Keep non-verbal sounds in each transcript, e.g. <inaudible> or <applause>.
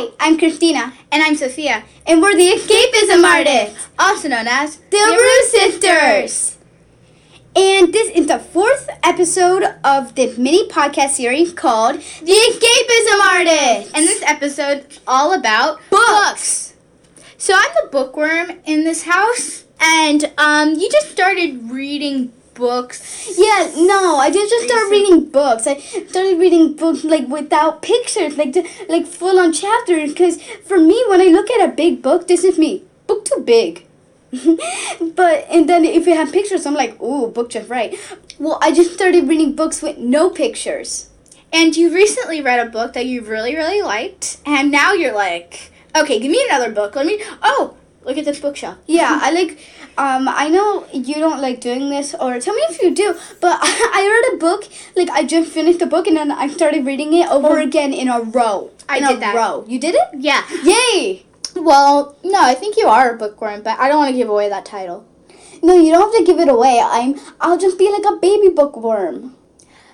Hi, I'm Christina, And I'm Sophia, and we're the Escapism Artists, also known as the Rue Sisters. And this is the fourth episode of the mini podcast series called The Escapism Artists. And this episode's all about books. So I'm the bookworm in this house, and um, you just started reading books. Yeah, no, I didn't just start reading books. I started reading books like without pictures, like like full on chapters. Because for me, when I look at a big book, this is me. Book too big. <laughs> but and then if it had pictures, I'm like, ooh, book just right. Well, I just started reading books with no pictures. And you recently read a book that you really, really liked, and now you're like, okay, give me another book. Let me. Oh, look at this bookshelf. <laughs> Yeah, I like. Um, I know you don't like doing this, or tell me if you do. But <laughs> I read a book. Like I just finished the book, and then I started reading it over again in a row. I in did a that. row. You did it? Yeah. Yay! Well, no, I think you are a bookworm, but I don't want to give away that title. No, you don't have to give it away. I'm. I'll just be like a baby bookworm.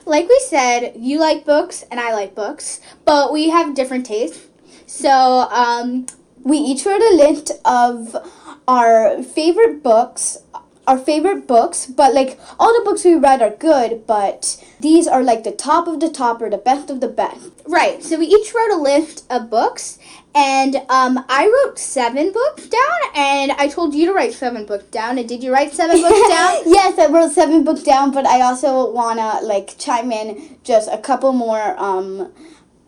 Like we said, you like books and I like books, but we have different tastes. So, um, We each wrote a list of our favorite books, our favorite books, but like all the books we read are good, but these are like the top of the top or the best of the best. right, so we each wrote a list of books, and um, I wrote seven books down, and I told you to write seven books down, and did you write seven books <laughs> down? yes, I wrote seven books down, but I also wanna like chime in just a couple more um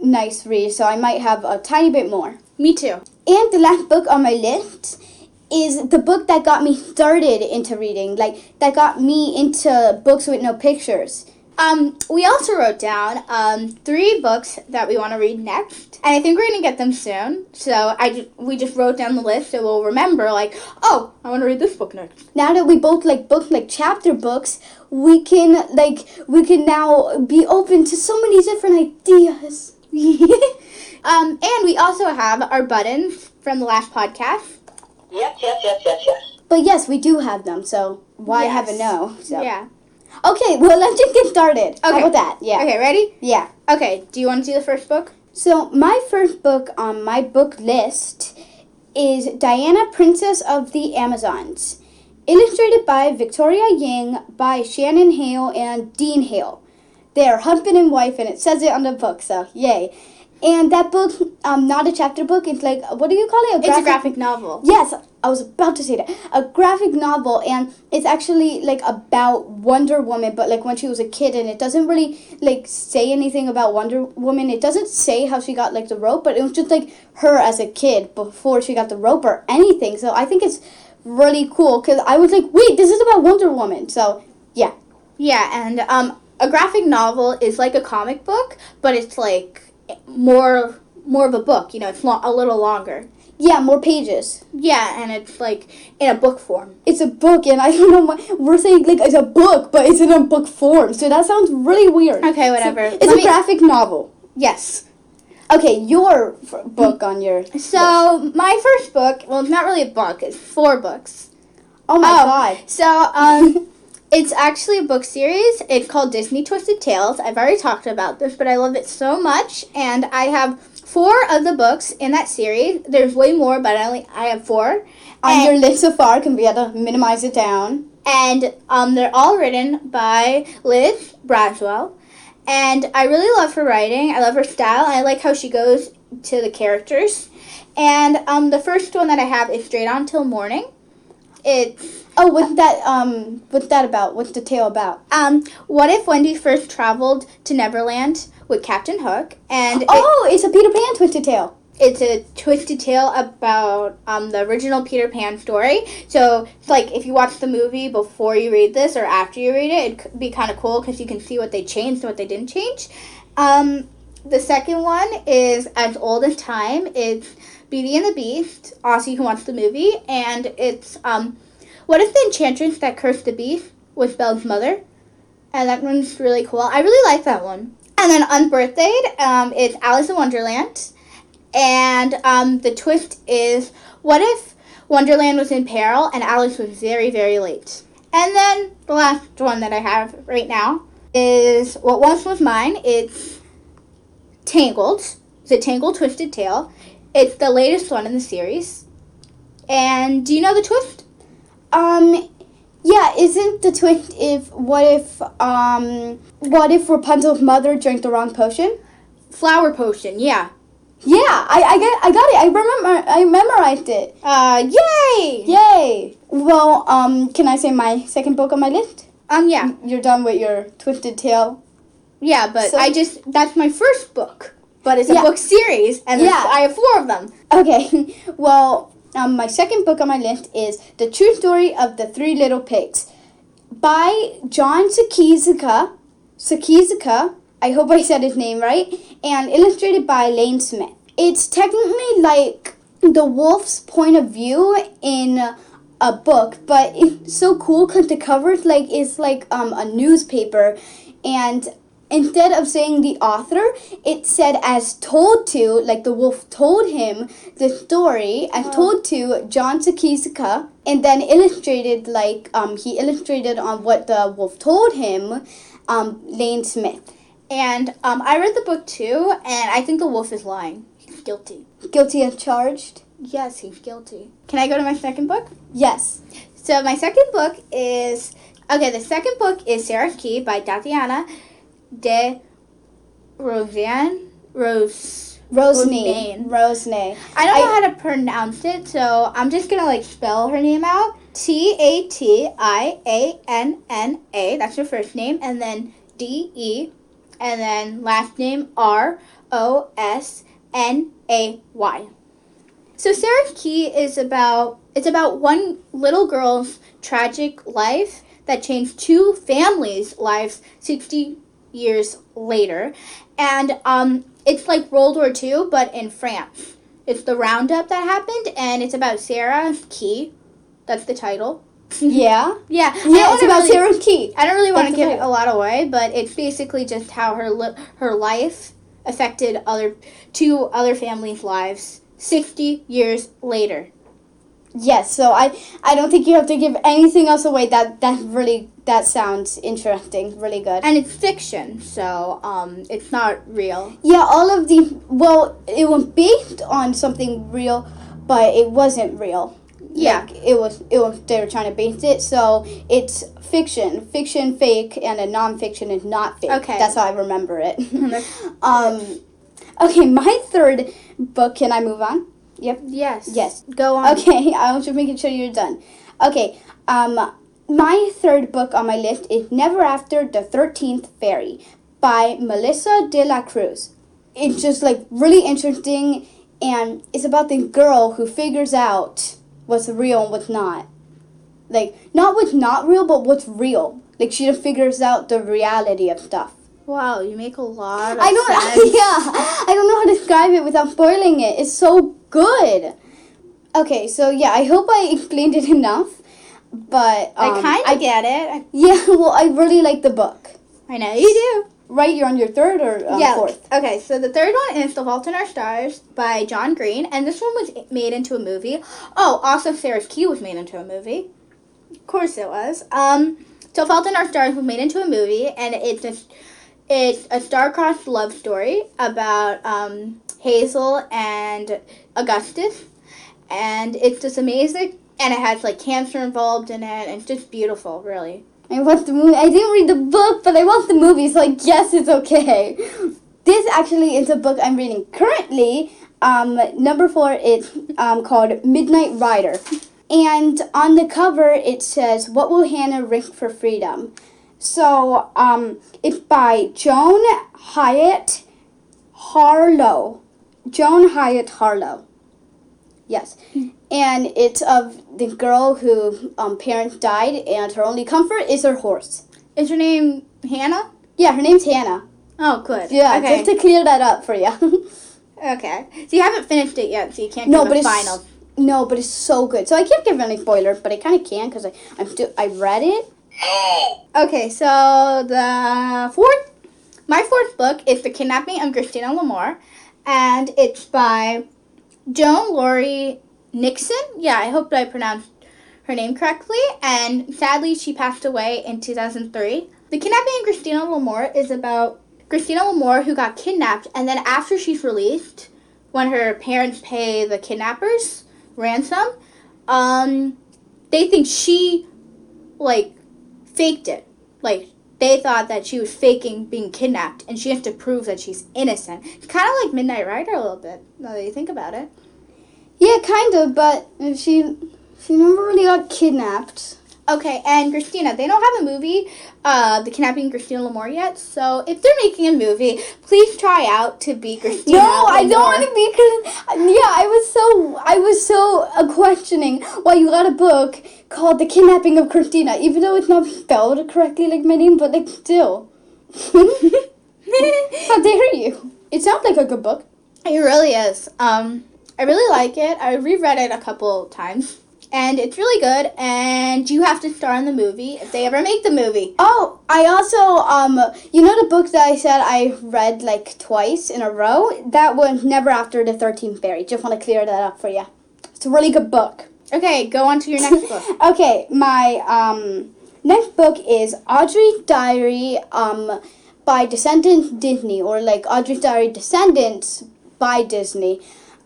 nice reads, so I might have a tiny bit more. Me too. And the last book on my list is the book that got me started into reading, like that got me into books with no pictures. Um, we also wrote down um, three books that we want to read next, and I think we're gonna get them soon. So I ju- we just wrote down the list, so we'll remember. Like, oh, I want to read this book next. Now that we both like book like chapter books, we can like we can now be open to so many different ideas. <laughs> Um, and we also have our buttons from the last podcast. Yes, yes, yes, yes, yes. But yes, we do have them, so why have a no? So Yeah. Okay, well let's just get started. How Okay. about that? Yeah. Okay, ready? Yeah. Okay, do you want to do the first book? So my first book on my book list is Diana, Princess of the Amazons, illustrated by Victoria Ying by Shannon Hale and Dean Hale. They are husband and wife, and it says it on the book, so yay. And that book, um, not a chapter book. It's like what do you call it? It's a graphic novel. Yes, I was about to say that. A graphic novel, and it's actually like about Wonder Woman, but like when she was a kid, and it doesn't really like say anything about Wonder Woman. It doesn't say how she got like the rope, but it was just like her as a kid before she got the rope or anything. So I think it's really cool because I was like, wait, this is about Wonder Woman. So yeah, Yeah, and um, a graphic novel is like a comic book, but it's like more more of a book. You know, it's lo- a little longer. yeah, more pages. Yeah, and it's like in a book form. It's a book, and I <laughs> don't know why we're saying like it's a book, but it's in a book form. So that sounds really weird. Okay, whatever. So, it's Let a me- graphic novel. Yes. Okay, your f- book on your. So my first book, well, it's not really a book. It's four books. Oh my Oh. god. So um, <laughs> it's actually a book series. It's called Disney Twisted Tales. I've already talked about this, but I love it so much, and I have four of the books in that series. There's way more, but I only I have four. On And- your list so far, can we have to minimize it down? and um, they're all written by Liz Braswell. And I really love her writing. I love her style. I like how she goes to the characters. And um, the first one that I have is Straight On Till Morning. It's Oh, what's that? Um, what's that about? What's the tale about? um, what if Wendy first traveled to Neverland with Captain Hook, and it- Oh, it's a Peter Pan twisted tale. it's a twisted tale about um, the original Peter Pan story. So it's like if you watch the movie before you read this or after you read it, it'd be kind of cool because you can see what they changed and what they didn't change. Um, the second one is As Old as Time. It's Beauty and the Beast. Aussie Who watch the movie, and it's um, what if the enchantress that cursed the beast was Belle's mother? And that one's really cool. I really like that one. And then Unbirthdayed, um, it's Alice in Wonderland. And um, the twist is what if Wonderland was in peril and Alice was very, very late? And then the last one that I have right now is What Once Was Mine. It's Tangled. It's a Tangled Twisted Tale. It's the latest one in the series. And do you know the twist? Um, yeah, isn't the twist if what if um what if Rapunzel's mother drank the wrong potion? Flower potion, yeah. Yeah, I I got I got it. I remember I memorized it. Uh, yay! Yay! Well, um, can I say my second book on my list? Um, yeah. You're done with your Twisted Tale. Yeah, but So- I just, that's my first book. But it's a Yeah. book series, and Yeah. I have four of them. Okay, <laughs> well, um, my second book on my list is The True Story of the Three Little Pigs by John Sakizuka. Sakizuka, I hope I said his name right, and illustrated by Lane Smith. It's technically like the wolf's point of view in a book, but it's so cool because the cover like is like um, a newspaper, and instead of saying the author, it said as told to, like the wolf told him the story as told to John Sakizaka, and then illustrated like um, he illustrated on what the wolf told him, um, Lane Smith. And um, I read the book too, and I think the wolf is lying. He's guilty. Guilty as charged. Yes, he's guilty. Can I go to my second book? Yes. So my second book is okay. The second book is Sarah Key by Tatiana de Roseanne Rose. Rosenay. Rosenay. I don't know how to pronounce it, so I'm just gonna like spell her name out. T A T I A N N A. That's her first name, and then D E, and then last name R O S N A Y. So Sarah Key is about it's about one little girl's tragic life that changed two families' lives 60 years later. And um, it's like World War II, but in France. It's the roundup that happened, and it's about Sarah Key. That's the title. <laughs> Yeah. Yeah, Yeah, it's about really- Sarah Key. I don't really want to give title. a lot away, but it's basically just how her li- her life affected other two other families' lives 60 years later. Yes, so I I don't think you have to give anything else away. That that really that sounds interesting, really good. And it's fiction, so um, it's not real. Yeah, all of the well, it was based on something real, but it wasn't real. Yeah. Like, it was it was they were trying to base it, so it's fiction, fiction, fake, and a nonfiction is not fake. Okay. that's how I remember it. <laughs> um, okay, my third book. Can I move on? Yep. yes. Yes. Go on. Okay, <laughs> I was just making sure you're done. Okay, um, my third book on my list is Never After the Thirteenth Fairy by Melissa de la Cruz. It's just like really interesting, and it's about the girl who figures out what's real and what's not. Like not what's not real, but what's real. Like she just figures out the reality of stuff. Wow, you make a lot of I don't. <laughs> sense. yeah, I don't know how to describe it without spoiling it. It's so good. Okay, so yeah, I hope I <laughs> explained it enough. But um, I kind of I get it. I, <laughs> yeah, well, I really like the book. I know you do. Right, you're on your third or um, yeah. fourth? Okay, so the third one is The Fault in Our Stars by John Green, and this one was made into a movie. Oh, also Sarah's Key was made into a movie. Of course it was. Um, so Fault in Our Stars was made into a movie, and it's a it's a star-crossed love story about um, Hazel and Augustus, and it's just amazing. And it has like cancer involved in it, and it's just beautiful, really. I want the movie. I didn't read the book, but I want the movie, so I guess it's okay. This actually is a book I'm reading currently. Um, number four is um, called Midnight Rider. And on the cover, it says, What will Hannah risk for freedom? So um, it's by Joan Hiatt Harlow. Joan Hiatt Harlow. Yes. And it's of the girl who um, parents died, and her only comfort is her horse. Is her name Hannah? Yeah, her name's Hannah. Oh, good. Yeah, Okay. just to clear that up for you. <laughs> Okay. So you haven't finished it yet, so you can't no, give but a it's final. no, but it's so good. So I can't give any spoiler, but I kind of can because I I'm still I read it. Okay, so the fourth, my fourth book is The Kidnapping of Christina Lamore, and it's by Joan Lowery Nixon. Yeah, I hope I pronounced her name correctly. And sadly, she passed away in 2003. The Kidnapping of Christina Lamore is about Christina Lamore who got kidnapped, and then after she's released, when her parents pay the kidnappers ransom, um, they think she like faked it. Like they thought that she was faking being kidnapped, and she has to prove that she's innocent. Kind of like Midnight Rider a little bit. Now that you think about it. Yeah, kind of, but she she never really got kidnapped. Okay, and Christina, they don't have a movie, uh, The Kidnapping Christina Lamore yet. So if they're making a movie, please try out to be Christina. No, I don't want to be. Yeah, I was so I was so uh, questioning why you got a book called The Kidnapping of Christina, even though it's not spelled correctly like my name, but like still. <laughs> How dare you? It sounds like a good book. It really is. Um, I really like it. I reread it a couple times, and it's really good. And you have to star in the movie if they ever make the movie. Oh, I also um you know the book that I said I read like twice in a row? That was Never After the Thirteenth Fairy. Just want to clear that up for you. It's a really good book. Okay, go on to your next book. <laughs> okay, my um next book is Audrey Diary um by Descendants Disney or like Audrey's Diary Descendants by Disney.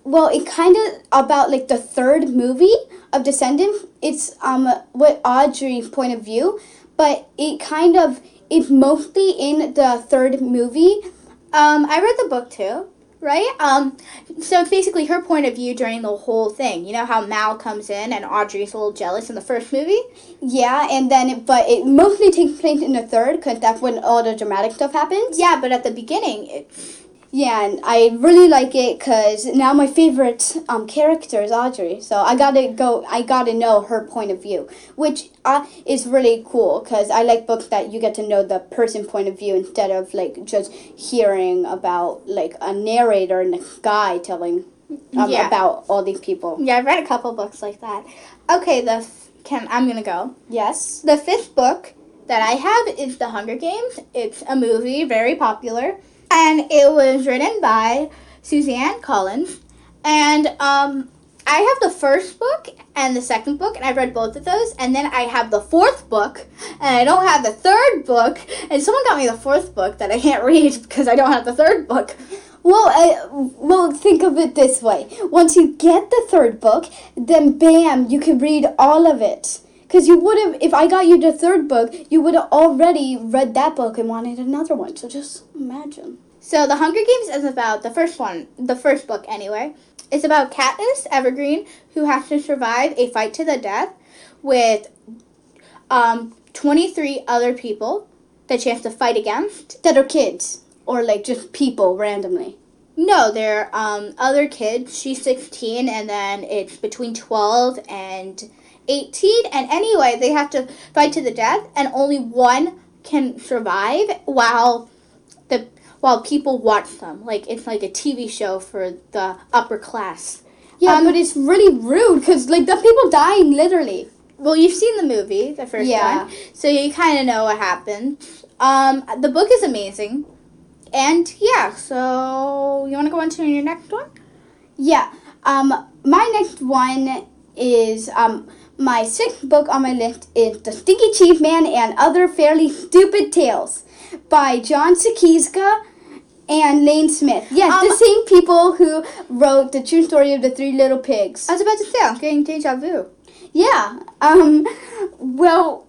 Well, it kind of about like the third movie of Descendants. It's um what Audrey's point of view, but it kind of it's mostly in the third movie. Um, I read the book too, right? Um, so it's basically her point of view during the whole thing. You know how Mal comes in and Audrey's a little jealous in the first movie. Yeah, and then it, but it mostly <laughs> takes place in the third because that's when all the dramatic stuff happens. Yeah, but at the beginning, it's Yeah, and I really like it because now my favorite um, character is Audrey. So I gotta go. I gotta know her point of view, which uh, is really cool because I like books that you get to know the person point of view instead of like just hearing about like a narrator and a guy telling um, Yeah. about all these people. yeah. I've read a couple books like that. Okay, the f- can I'm gonna go. Yes. The fifth book that I have is The Hunger Games. It's a movie, very popular, and it was written by Suzanne Collins. And um, I have the first book and the second book, and I've read both of those. And then I have the fourth book, and I don't have the third book. And someone got me the fourth book that I can't <laughs> read because I don't have the third book. Well, I, well, think of it this way. Once you get the third book, then bam, you can read all of it. Because you would have, if I got you the third book, you would have already read that book and wanted another one. So just imagine. So the Hunger Games is about the first one, the first book anyway. It's about Katniss Evergreen who has to survive a fight to the death with um, 23 other people that she has to fight against. That are kids. Or like just people randomly. No, they're um, other kids. She's 16 and then it's between 12 and 18 and anyway, they have to fight to the death and only one can survive while the while people watch them. Like it's like a TV show for the upper class. Yeah, Um, but it's really rude because like the people dying literally. Well, you've seen the movie, the first Yeah. one, so you kind of know what happened. Um, the book is amazing, and yeah. So you want to go on to your next one? Yeah. Um, my next one is um my sixth book on my list is The Stinky Cheese Man and Other Fairly Stupid Tales by John Sakizka and Lane Smith. Yes, the Um, same people who wrote the true story of the Three Little Pigs. I was about to say I'm getting deja vu. Yeah. Um. Well.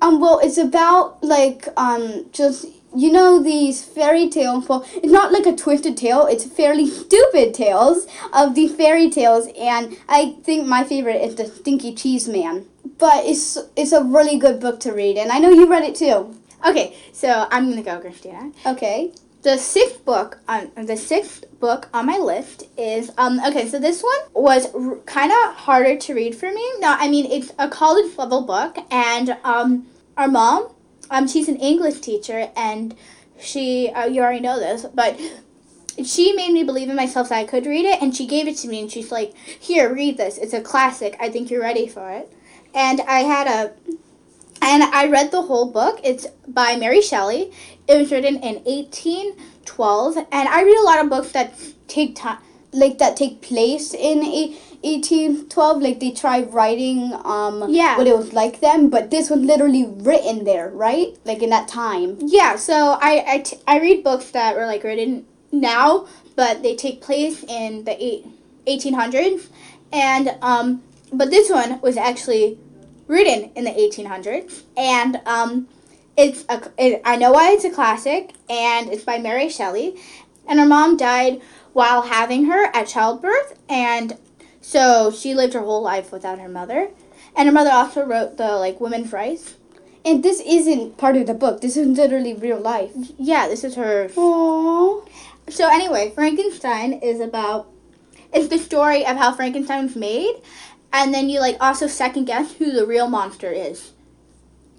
Um. Well, it's about like um just you know these fairy tale Well, it's not like a twisted tale. It's fairly <laughs> stupid tales of these fairy tales, and I think my favorite is the Stinky Cheese Man. But it's it's a really good book to read, and I know you read it too. Okay, so I'm gonna go, Christina. Okay. The sixth book on the sixth book on my list is um okay. So this one was r- kind of harder to read for me. No, I mean it's a college level book, and um our mom, um she's an English teacher, and she uh, you already know this, but she made me believe in myself that I could read it, and she gave it to me, and she's like, "Here, read this. It's a classic. I think you're ready for it." And I had a and I read the whole book. It's by Mary Shelley. It was written in 1812, and I read a lot of books that take time. Like that take place in a. 1812 like they tried writing um Yeah. what it was like then but this was literally written there right like in that time Yeah, so I, I, t- I read books that were like written now, but they take place in the eight, 1800s. And um, but this one was actually written in the 1800s, and um, it's a, it, I know why it's a classic, and it's by Mary Shelley, and her mom died while having her at childbirth, and so she lived her whole life without her mother, and her mother also wrote the like women's rights. And this isn't part of the book. This is literally real life. Yeah, this is her Aww. So anyway, Frankenstein is about it's the story of how Frankenstein was made, and then you like also second guess who the real monster is.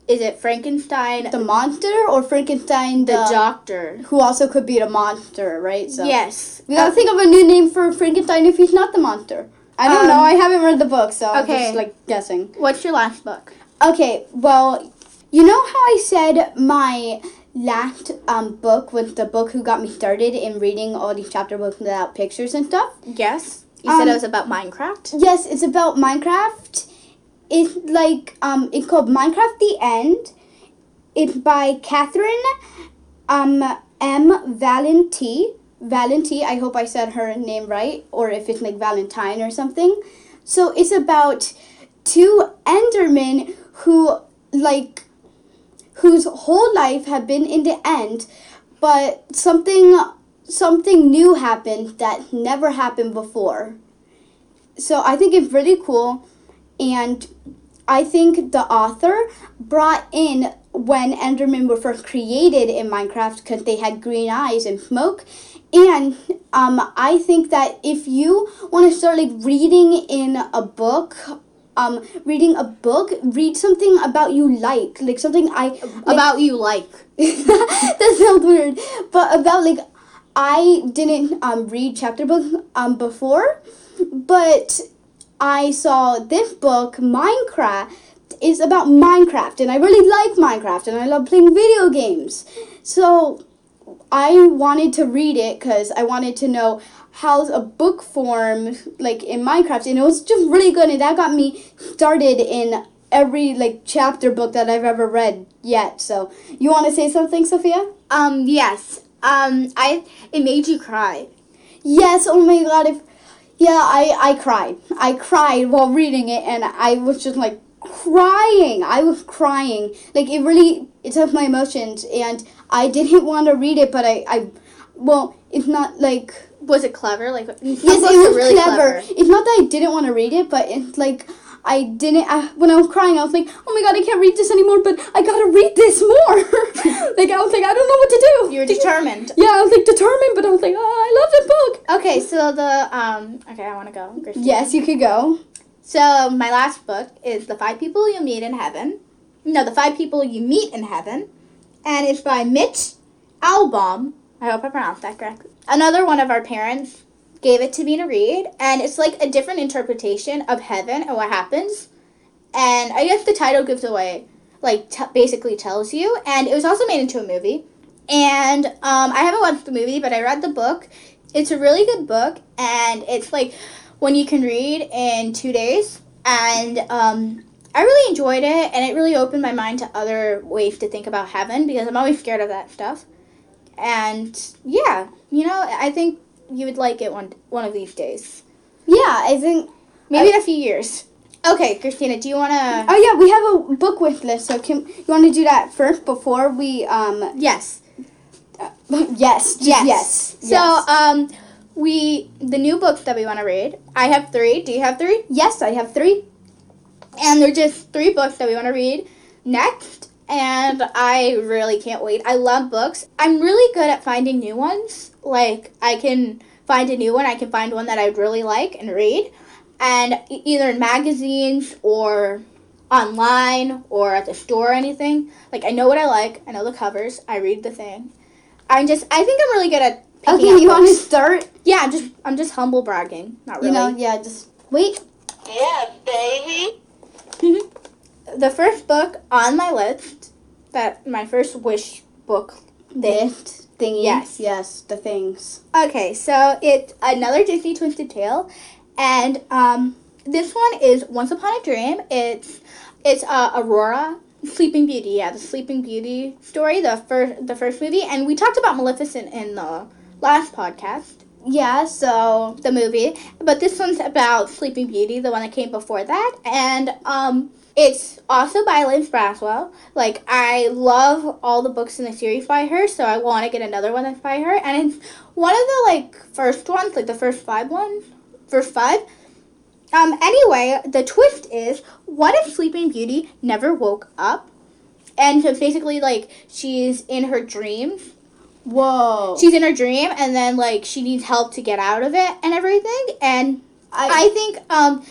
Is it Frankenstein, The monster or Frankenstein the the, doctor? who also could be the monster, right? So Yes. we gotta think of a new name for Frankenstein if he's not the monster. I don't Um, know. I haven't read the book, so I'm just like guessing. What's your last book? Okay, well, you know how I said my last um, book was the book who got me started in reading all these chapter books without pictures and stuff? Yes. You said Um, it was about Minecraft. Yes, it's about Minecraft. It's like um, it's called Minecraft: The End. It's by Catherynne um M Valenti. Valenti. I hope I said her name right, or if it's like Valentine or something. So it's about two Endermen who like whose whole life had been in the end, but something something new happened that never happened before. So I think it's really cool, and I think the author brought in when Endermen were first created in Minecraft because they had green eyes and smoke. And um, I think that if you want to start like reading in a book, um, reading a book, read something about you like, like something I like, about you like. <laughs> that sounds weird, but about like I didn't um, read chapter book um, before, but I saw this book, Minecraft, is about Minecraft, and I really like Minecraft, and I love playing video games. So I wanted to read it because I wanted to know how's a book form like in Minecraft, and it was just really good, and that got me started in every like chapter book that I've ever read yet. So you want to say something, Sophia? Um. Yes. Um. I. It made you cry. Yes. Oh my God. If yeah, I I cried. I cried while reading it, and I was just like crying. I was crying. Like it really it took my emotions, and I didn't <laughs> want to read it, but I I well, it's not like Was it clever? Like yes, <laughs> it was clever. It's not that I didn't want to read it, but it's like. I didn't. I, when I was crying, I was like, "Oh my god, I can't read this anymore!" But I gotta read this more. <laughs> like I was like, I don't know what to do. You were determined. <laughs> Yeah, I was like determined, but I was like, oh, I love this book. Okay. So the um. Okay, I want to go. Christina. Yes, you could go. So my last book is The Five People You Meet in Heaven. No, The Five People You Meet in Heaven. And it's by Mitch Albom. I hope I pronounced that correctly. Another one of our parents gave it to me to read. And it's like a different interpretation of heaven and what happens. And I guess the title gives away, like, t- basically tells you. And it was also made into a movie. And um, I haven't watched the movie, but I read the book. It's a really good book. And it's like one you can read in two days. And um, I really enjoyed it, and it really opened my mind to other ways to think about heaven because I'm always scared of that stuff. And yeah, you know, I think you would like it one one of these days, Yeah, I think. maybe in a few years. Okay, Christina, do you want to? Oh yeah, we have a book wish list. So can you want to do that first before we um? Yes. <laughs> yes. Yes. Yes. So um, we the new books that we want to read. I have three. Do you have three? yes, I have three. and they're just three books that we want to read next and i really can't wait. I love books. I'm really good at finding new ones. Like i can find a new one. I can find one that i'd really like and read. And either in magazines or online or at the store or anything. Like i know what i like. I know the covers. I read the thing. I'm just i think i'm really good at Okay, you want to start? yeah i'm just i'm just humble bragging. Not really You know, yeah, just wait. Yes, baby. <laughs> the first book on my list that my first wish book This thingy. Yes. Yes, the things. okay so it's another disney twisted tale and um this one is once upon a dream it's it's uh, aurora sleeping beauty yeah the sleeping beauty story the first the first movie and we talked about maleficent in the last podcast Yeah, so the movie, but this one's about Sleeping Beauty, the one that came before that, and um, it's also by Liz Braswell. Like I love all the books in the series by her, so I want to get another one that's by her, and it's one of the like first ones, like the first five ones, first five. Um. Anyway, the twist is, what if Sleeping Beauty never woke up? And so basically, like, she's in her dreams whoa. she's in her dream and then like she needs help to get out of it and everything and I, i, think um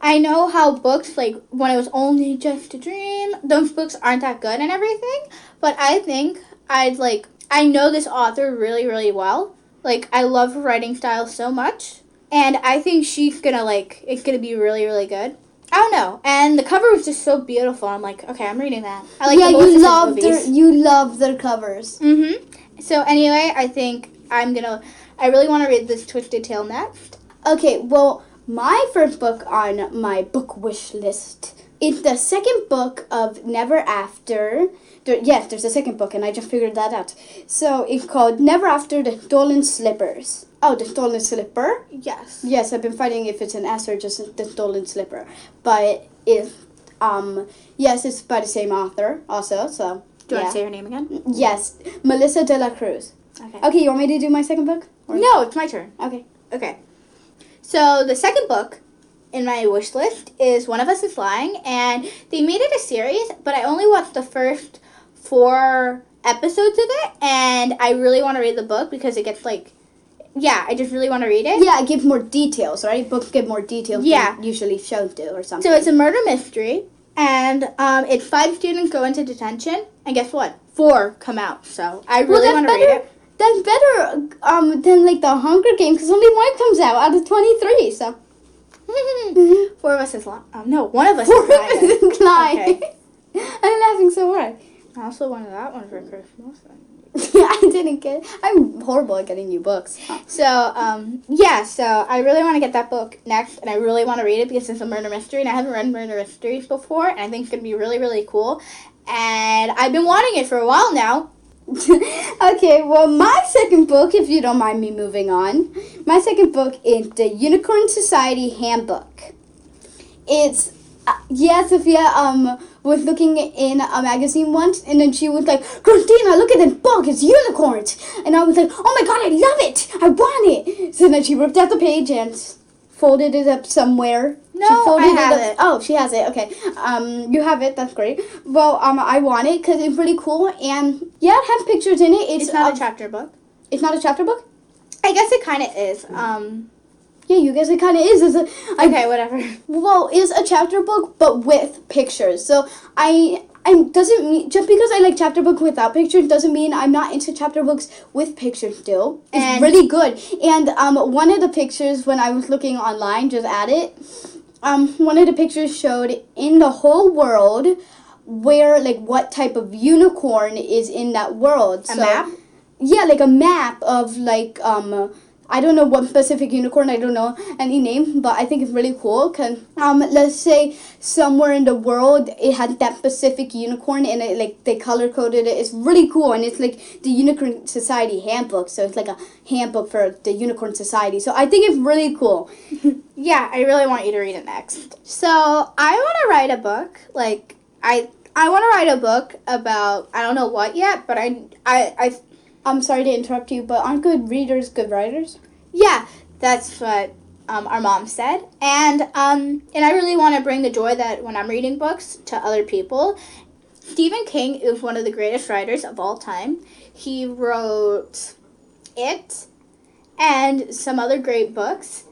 i know how books like when it was only just a dream those books aren't that good and everything but i think i'd like i know this author really really well like i love her writing style so much and i think she's gonna like it's gonna be really really good I don't know, and the cover was just so beautiful. I'm like, okay, I'm reading that. I like yeah, you love their you love their covers. Mm-hmm. So anyway, I think I'm gonna. I really want to read this Twisted Tale next. Okay, well, my first book on my book wish list is the second book of Never After. There, yes, there's a second book, and I just figured that out. So it's called Never After: The Stolen Slippers. Oh, the Stolen Slipper. Yes. Yes, I've been fighting if it's an S or just the Stolen Slipper, but it, um, yes, it's by the same author also. So Do you yeah. want to say her name again? yes, Melissa De La Cruz. Okay. Okay, you want me to do my second book? Or- No, it's my turn. Okay. Okay. So the second book in my wish list is One of Us is Lying, and they made it a series, but I only watched the first four episodes of it, and I really want to read the book because it gets like, yeah, I just really want to read it. Yeah, it gives more details, right? Books give more details Yeah. than usually shows do or something. So it's a murder mystery, and um, it's five students go into detention, and guess what? Four come out. So I really that's want to read it. That's better um, than like the Hunger Games because only one comes out out of 23. So. <laughs> Four of us is lying. Um, no, one of us Four is lying. is lying. Okay. <laughs> I'm laughing so hard. I also wanted that one for Christmas. <laughs> I didn't get. I'm horrible at getting new books. So, um, yeah, so I really want to get that book next, and I really want to read it because it's a murder mystery, and I haven't read murder mysteries before, and I think it's going to be really, really cool. And I've been wanting it for a while now. <laughs> okay, well, my second book, if you don't mind me moving on, my second book is the Unicorn Society Handbook. It's uh, yeah, Sophia um was looking in a magazine once, and then she was like, "Christina, look at this book! It's unicorns!" And I was like, "Oh my god, I love it! I want it!" So then she ripped out the page and folded it up somewhere. No, she I folded have up- it. Oh, she has it. Okay. Um, you have it. That's great. Well, um, I want it because it's really cool, and yeah, it has pictures in it. It's, It's not of- a chapter book. It's not a chapter book. I guess it kind of is. Um, Yeah, you guess it kind of is. It's a, I- okay, whatever. <laughs> well, it's a chapter book, but with pictures. So I, I doesn't mean just because I like chapter book without pictures doesn't mean I'm not into chapter books with pictures. Still, it's And- really good. And um, one of the pictures when I was looking online, just at it, um, one of the pictures showed in the whole world where like what type of unicorn is in that world. A so, map? Yeah, like a map of like um. I don't know what specific unicorn. I don't know any name, but I think it's really cool. Cause um, let's say somewhere in the world it had that specific unicorn, and it like they color coded it. It's really cool, and it's like the Unicorn Society handbook. So it's like a handbook for the Unicorn Society. So I think it's really cool. <laughs> Yeah, I really want you to read it next. So I want to write a book. Like I, I want to write a book about I don't know what yet, but I, I, I, I'm sorry to interrupt you, but aren't good readers good writers? yeah, that's what um, our mom said, and um, and I really want to bring the joy that when I'm reading books to other people. Stephen King is one of the greatest writers of all time. He wrote It and some other great books.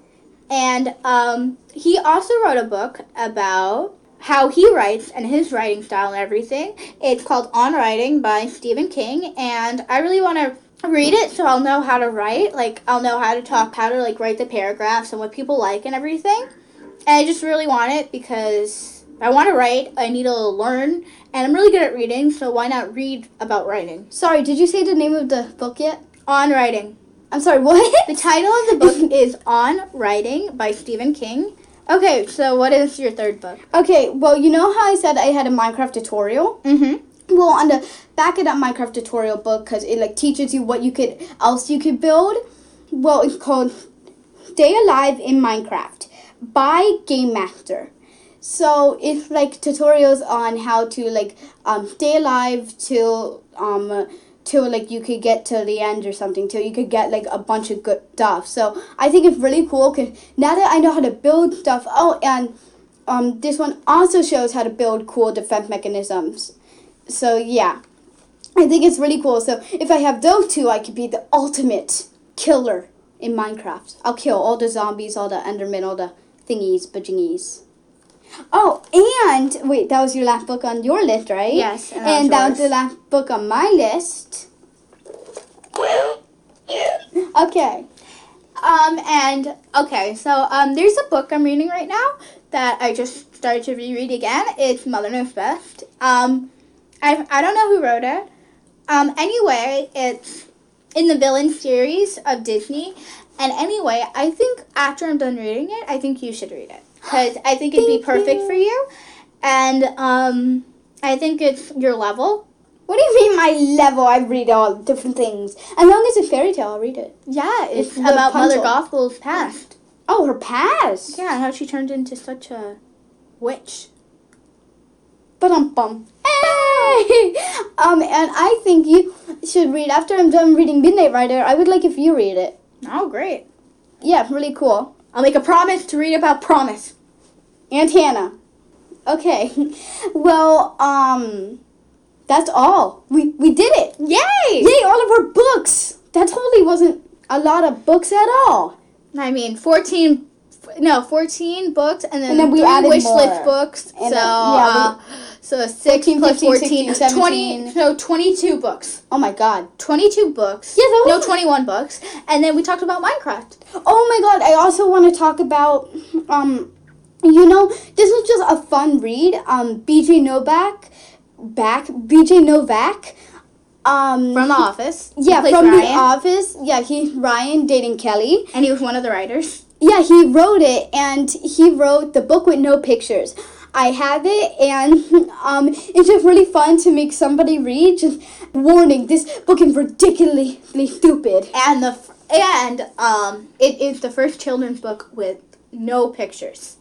And um, he also wrote a book about how he writes and his writing style and everything. It's called On Writing by Stephen King, and I really want to read it so I'll know how to write. Like I'll know how to talk, how to like write the paragraphs and what people like and everything. And I just really want it because I want to write. I need to learn, and I'm really good at reading. So why not read about writing? Sorry, did you say the name of the book yet? On Writing. I'm sorry, <laughs> what? The title of the book is On Writing by Stephen King. Okay, so what is your third book? Okay, well, you know how I said I had a Minecraft tutorial? Mm-hmm. Well, on the back of that Minecraft tutorial book, because it like teaches you what you could else you could build. well, it's called Stay Alive in Minecraft by Game Master. So it's like tutorials on how to like um, stay alive till um till like you could get to the end or something till you could get like a bunch of good stuff. So I think it's really cool because now that I know how to build stuff. Oh, and um, this one also shows how to build cool defense mechanisms. So yeah, I think it's really cool. So if I have those two, I could be the ultimate killer in Minecraft. I'll kill all the zombies, all the Endermen, all the thingies, bajingies. Oh, and wait, that was your last book on your list, right? Yes, and And, that that was was the last book on my list. Well. Okay. Um, and okay, so um, there's a book I'm reading right now that I just started to reread again. It's Mother Knows Best. Um, I I don't know who wrote it. Um, anyway, it's in the villain series of Disney. And anyway, I think after I'm done reading it, I think you should read it because I think it'd be perfect you. for you, and um, I think it's your level. What do you mean my level? I read all different things. As long as it's a fairy tale, I'll read it. Yeah, it's It's about Mother. Gothel's past. Oh, her past. Yeah, and how she turned into such a witch. But um bum. Hey! Um, and I think you should read after I'm done reading Midnight Rider. I would like if you read it. Oh, great. Yeah, really cool. I'll make a promise to read about promise. Aunt Hannah. Okay. <laughs> Well, um, that's all. We we did it. Yay! Yay! All of our books. That totally wasn't a lot of books at all. I mean, 14, no, 14 books, and then, And then we three added wish more. list books. And so, then- yeah, uh, so 6 14, plus 15, 14, 16, 20, 17. no, 22 books. Oh my god. 22 books. Yeah, No, 21 books. And then we talked about Minecraft. Oh my god, I also want to talk about um you know, this was just a fun read. Um BJ Novak back BJ Novak um From The Office. Yeah, from the office. Yeah, he Ryan dating Kelly. And he was one of the writers. Yeah, he wrote it and he wrote the book with no pictures. I have it and <laughs> um it's just really fun to make somebody read just warning this book is ridiculously stupid. And the f- and um, it is the first children's book with no pictures.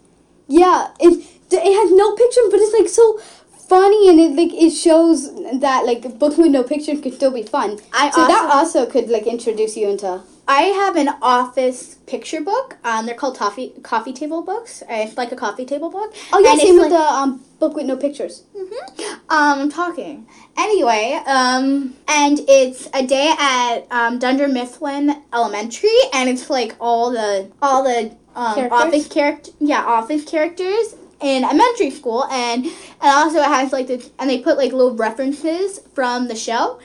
Yeah, it it has no picture, but it's like so funny, and it like it shows that like books with no pictures can still be fun. I so that also- also could like introduce you into. I have an office picture book. Um, they're called coffee coffee table books. It's like a coffee table book. Oh yeah, And same it's with like- the um book with no pictures. Mhm. Um, I'm talking. Anyway, um, and it's a day at um, Dunder Mifflin Elementary, and it's like all the all the um, Characters? office character, yeah, office characters in elementary school, and and also it has like the and they put like little references from the show,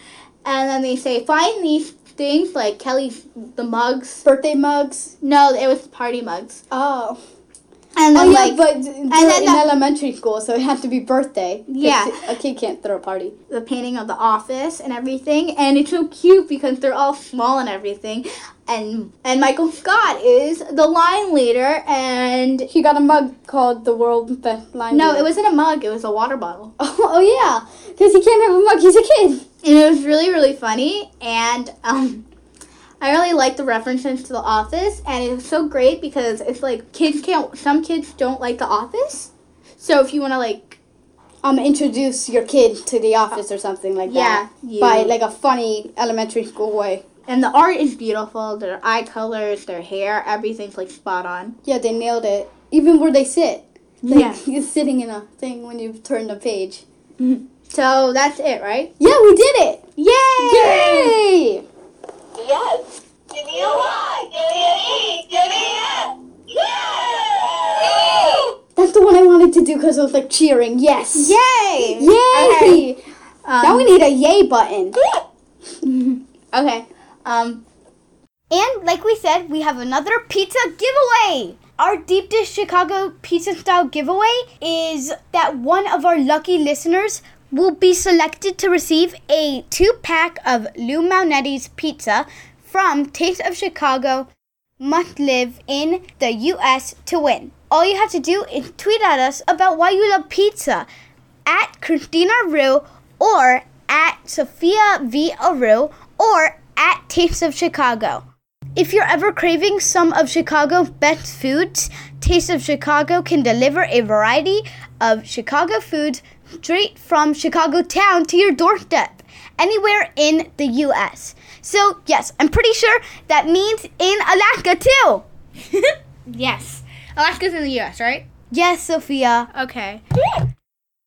and then they say find these things like Kelly's the mugs. Birthday mugs. No, it was party mugs, Oh. and Oh yeah, like but they're then in the- elementary school, so it had to be birthday. Yeah. A kid can't throw a party. the painting of the office and everything and it's so cute because they're all small and everything and and michael scott is the line leader and He got a mug called the world best line. no Leader. it wasn't a mug it was a water bottle Oh, <laughs> oh yeah, because he can't have a mug. He's a kid. And it was really really funny and um I really like the references to The Office, and it's so great because it's like kids can't. Some kids don't like The Office, so if you want to like, Um, introduce your kid to the office or something like yeah, that. you, by like a funny elementary school way. and the art is beautiful. Their eye colors, their hair, everything's like spot on. Yeah, they nailed it. Even where they sit. Like, Yeah. <laughs> You're sitting in a thing when you turn the page. So that's it, right? Yeah, we did it! Yay! Yay! Yes. Give me a Y. Give me an E. Give me a Yeah. That's the one I wanted to do because I was like cheering. Yes! Yay! Yay! Okay. Um, now we need a yay button. <laughs> okay. Um. And like we said, we have another pizza giveaway. Our deep dish Chicago pizza style giveaway is that one of our lucky listeners will be selected to receive a two pack of Lou Malnati's pizza from Taste of Chicago. Must live in the U.S. to win. All you have to do is tweet at us about why you love pizza at Christina Rue or at Sophia V. Aru or at Taste of Chicago. If you're ever craving some of Chicago's best foods, Taste of Chicago can deliver a variety of Chicago foods straight from Chicago town to your doorstep, anywhere in the US. So, yes, I'm pretty sure that means in Alaska too. <laughs> Yes. Alaska's in the US, right? Yes, Sophia. Okay.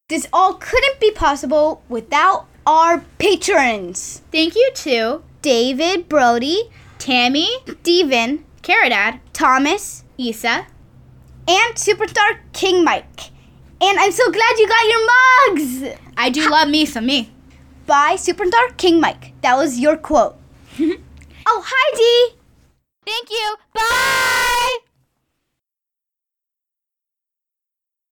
This all couldn't be possible without our patrons Thank you to David, Brody, Tammy, Steven, Caradad, Thomas, Isa, and Superstar King Mike. And I'm so glad you got your mugs! I do love me some me. By Superstar King Mike. That was your quote. <laughs> oh, hi, Dee! Thank you. Bye.